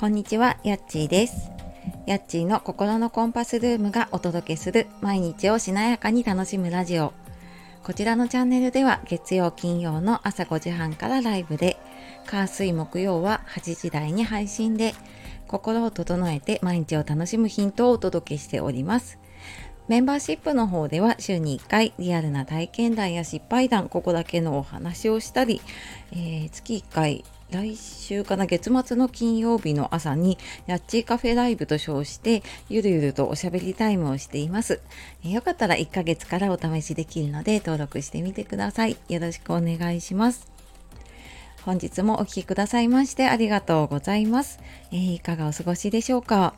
こんにちは、やっちーです。やっちーの心のコンパスルームがお届けする毎日をしなやかに楽しむラジオ。こちらのチャンネルでは月曜金曜の朝5時半からライブで、火水木曜は8時台に配信で、心を整えて毎日を楽しむヒントをお届けしております。メンバーシップの方では週に1回リアルな体験談や失敗談、ここだけのお話をしたり、えー月1回来週かな月末の金曜日の朝にやっちーカフェライブと称してゆるゆるとおしゃべりタイムをしています。えよかったら1ヶ月からお試しできるので登録してみてください。よろしくお願いします。本日もお聴きくださいましてありがとうございます。えーいかがお過ごしでしょうか？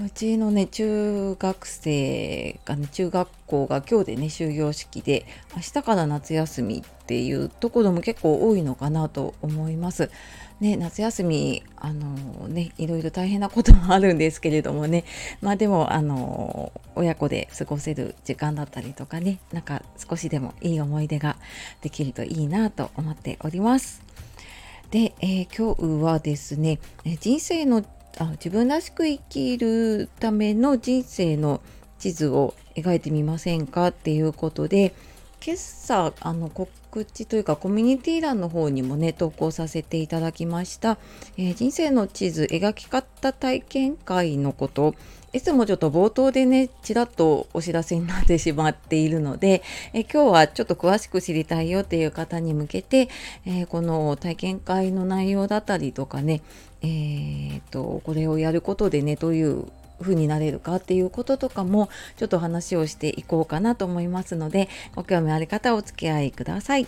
うちのね中学生がね中学校が今日でね終業式で明日から夏休みっていうところも結構多いのかなと思います。ね夏休みあのねいろいろ大変なこともあるんですけれどもねまあでもあの親子で過ごせる時間だったりとかねなんか少しでもいい思い出ができるといいなと思っております。で、えー今日はですね人生のあ自分らしく生きるための人生の地図を描いてみませんかっていうことで今朝あの告知というかコミュニティ欄の方にもね投稿させていただきました、えー人生の地図描き方体験会のこと。いつもちょっと冒頭でねちらっとお知らせになってしまっているので、えー今日はちょっと詳しく知りたいよっていう方に向けて、えーこの体験会の内容だったりとかねえーとこれをやることでねどういう風になれるかっていうこととかもちょっと話をしていこうかなと思いますのでご興味ある方お付き合いください。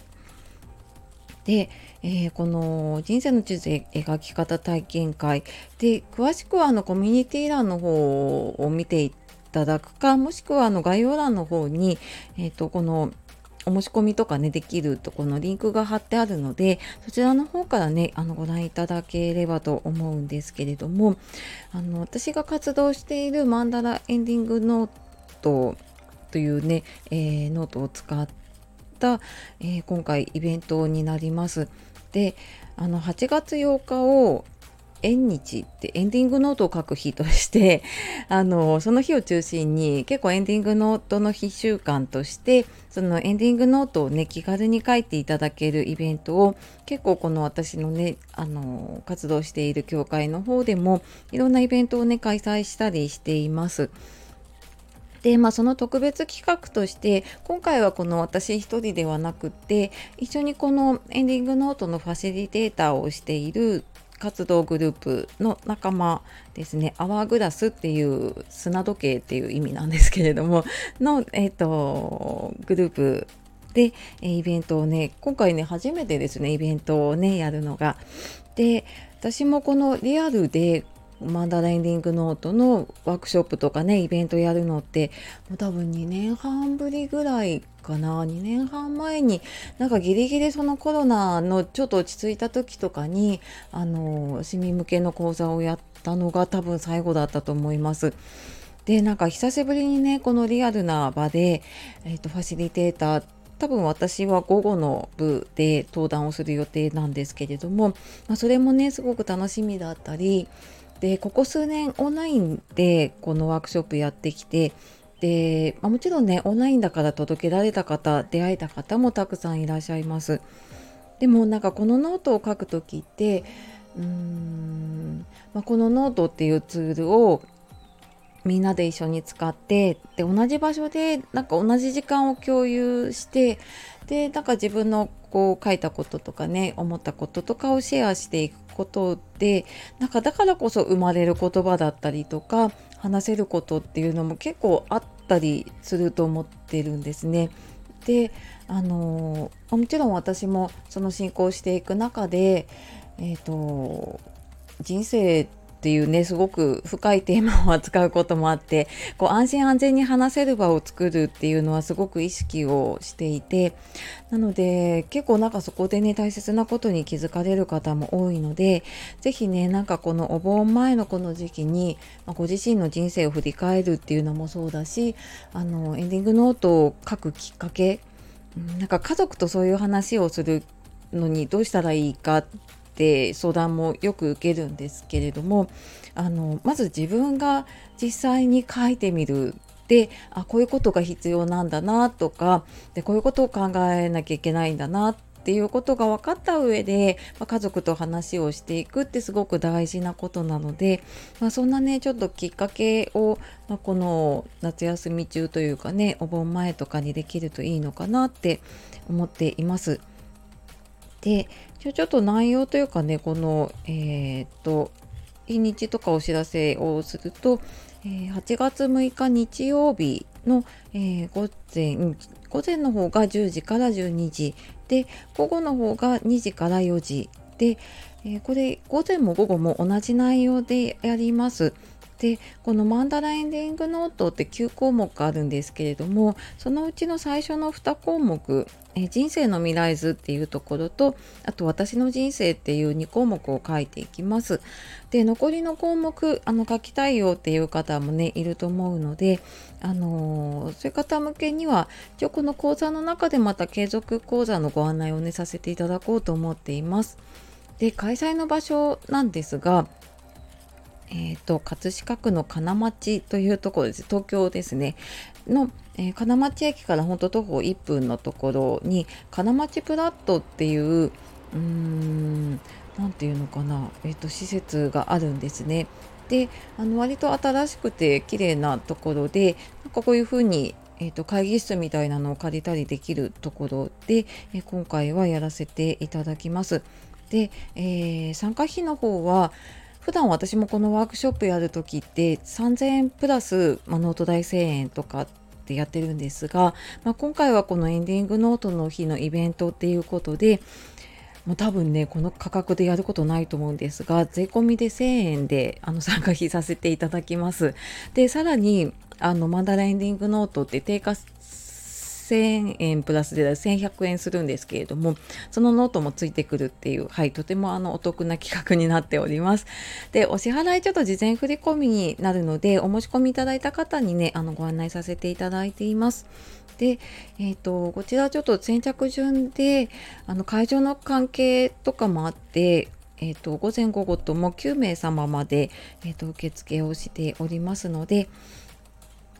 で、えーこの人生の地図描き方体験会で詳しくはあのコミュニティ欄の方を見ていただくかもしくはあの概要欄の方に、えー、とこのお申し込みとかねできるとこのリンクが貼ってあるのでそちらの方からねあのご覧いただければと思うんですけれどもあの私が活動しているマンダラエンディングノートというね、えーノートを使った、えー今回イベントになります。であの8月8日を縁日ってエンディングノートを書く日として あのその日を中心に結構エンディングノートの日習慣としてそのエンディングノートをね気軽に書いていただけるイベントを結構この私のねあの活動している協会の方でもいろんなイベントをね開催したりしています。でまあその特別企画として今回はこの私一人ではなくって一緒にこのエンディングノートのファシリテーターをしている活動グループの仲間ですねアワーグラスっていう砂時計っていう意味なんですけれどもの、えー、とグループで、えイベントをね今回ね初めてですねイベントをねやるのが。で私もこのリアルでマンダラエンディングノートのワークショップとかねイベントやるのってもう多分2年半ぶりぐらいかな？2年半前になんかギリギリそのコロナのちょっと落ち着いた時とかにあの市民向けの講座をやったのが多分最後だったと思います。でなんか久しぶりにねこのリアルな場で、えー、とファシリテーター多分私は午後の部で登壇をする予定なんですけれども、まあ、それもねすごく楽しみだったりでここ数年オンラインでこのワークショップやってきてで、まあもちろんねオンラインだから届けられた方出会えた方もたくさんいらっしゃいます。でもなんかこのノートを書く時ってうーん、まあ、このノートっていうツールをみんなで一緒に使ってで同じ場所でなんか同じ時間を共有してでなんか自分のこう書いたこととかね思ったこととかをシェアしていくことでなんかだからこそ生まれる言葉だったりとか話せることっていうのも結構あったりすると思ってるんですね。であのもちろん私もその進行していく中で、えー、と人生っていうねすごく深いテーマを扱うこともあってこう安心安全に話せる場を作るっていうのはすごく意識をしていてなので結構なんかそこでね大切なことに気づかれる方も多いので是非ねなんかこのお盆前のこの時期に、まあご自身の人生を振り返るっていうのもそうだしあのエンディングノートを書くきっかけなんか家族とそういう話をするのにどうしたらいいかって相談もよく受けるんですけれどもあのまず自分が実際に書いてみるであこういうことが必要なんだなとかでこういうことを考えなきゃいけないんだなっていうことが分かった上で、まあ、家族と話をしていくってすごく大事なことなので、まあ、そんなねちょっときっかけを、まあ、この夏休み中というかねお盆前とかにできるといいのかなって思っています。でちょっと内容というかねこのえー、っと日にちとかお知らせをすると、えー、8月6日日曜日の、えー、午前午前の方が10時から12時で午後の方が2時から4時で、え、これ午前も午後も同じ内容でやります。でこのマンダラエンディングノートって9項目あるんですけれどもそのうちの最初の2項目え人生の未来図っていうところとあと私の人生っていう2項目を書いていきます。で残りの項目あの書きたいよっていう方もねいると思うので、あのー、そういう方向けには一応この講座の中でまた継続講座のご案内をねさせていただこうと思っています。で開催の場所なんですがえーと、葛飾区の金町というところです東京ですねの、えー、金町駅から本当徒歩1分のところに金町プラットっていううーん何て言うのかな、えーと、施設があるんですね。であの割と新しくて綺麗なところでなんかこういう風にえーと、会議室みたいなのを借りたりできるところで、えー、今回はやらせていただきます。で、えー、参加費の方は、普段私もこのワークショップやる時って3000円プラス、まあ、ノート代1000円とかってやってるんですが、まあ、今回はこのエンディングノートの日のイベントっていうことでもう多分ねこの価格でやることないと思うんですが税込みで1000円であの参加費させていただきます。でさらにあのマンダラエンディングノートって定価1000円プラスで1100円するんですけれどもそのノートもついてくるっていう、はい、とてもあのお得な企画になっております。でお支払いちょっと事前振り込みになるのでお申し込みいただいた方にねあのご案内させていただいています。で、えーと、こちらちょっと先着順であの会場の関係とかもあってえーと、午前午後とも9名様まで、えーと受付をしておりますので、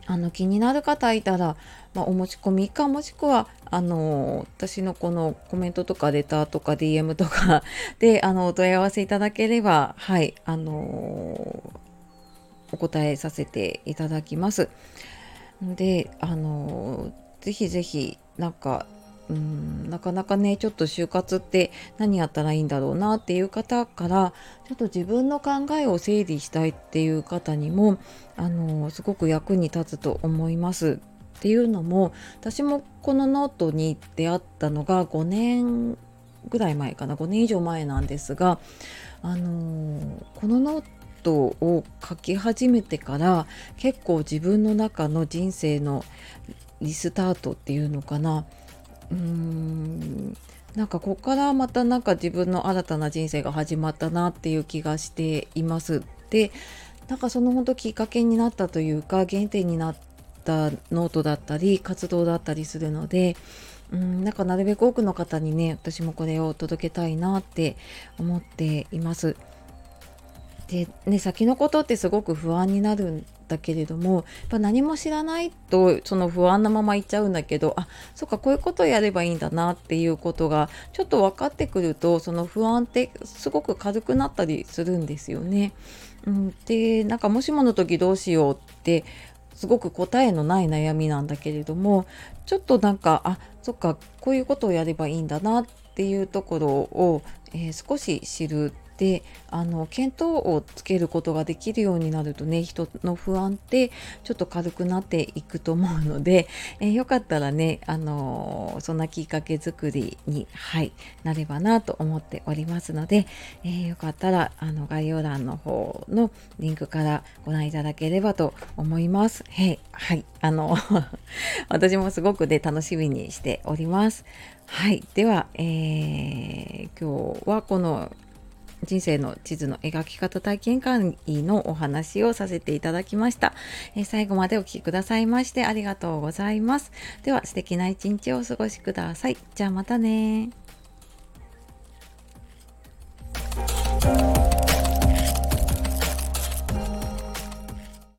あの気になる方いたら、まあ、お持ち込みかもしくはあの私のこのコメントとかレターとか DM とか であのお問い合わせいただければはいあのお答えさせていただきます。であのぜひぜひなんかうんなかなかねちょっと就活って何やったらいいんだろうなっていう方からちょっと自分の考えを整理したいっていう方にもあのすごく役に立つと思います。っていうのも私もこのノートに出会ったのが5年ぐらい前かな5年以上前なんですがあのこのノートを書き始めてから結構自分の中の人生の restart っていうのかなうーんなんかここからまたなんか自分の新たな人生が始まったなっていう気がしています。でなんかその本当きっかけになったというか原点になったノートだったり活動だったりするのでうんなんかなるべく多くの方にね私もこれを届けたいなって思っています。でね先のことってすごく不安になるんだけれどもやっぱ何も知らないとその不安なままいっちゃうんだけどあそっかこういうことをやればいいんだなっていうことがちょっと分かってくるとその不安ってすごく軽くなったりするんですよね。うん、でなんかもしもの時どうしようってすごく答えのない悩みなんだけれどもちょっとなんかあそっかこういうことをやればいいんだなっていうところを、えー、少し知るであの見当をつけることができるようになるとね人の不安ってちょっと軽くなっていくと思うので、えー、よかったらねあのそんなきっかけ作りに、はい、なればなと思っておりますので、えー、よかったらあの概要欄の方のリンクからご覧いただければと思います。はい、はい、あの 私もすごくね楽しみにしております。はい、では、えー、今日はこの人生の地図の描き方体験会のお話をさせていただきました。えー、最後までお聴きくださいましてありがとうございます。では素敵な一日をお過ごしください。じゃあまたね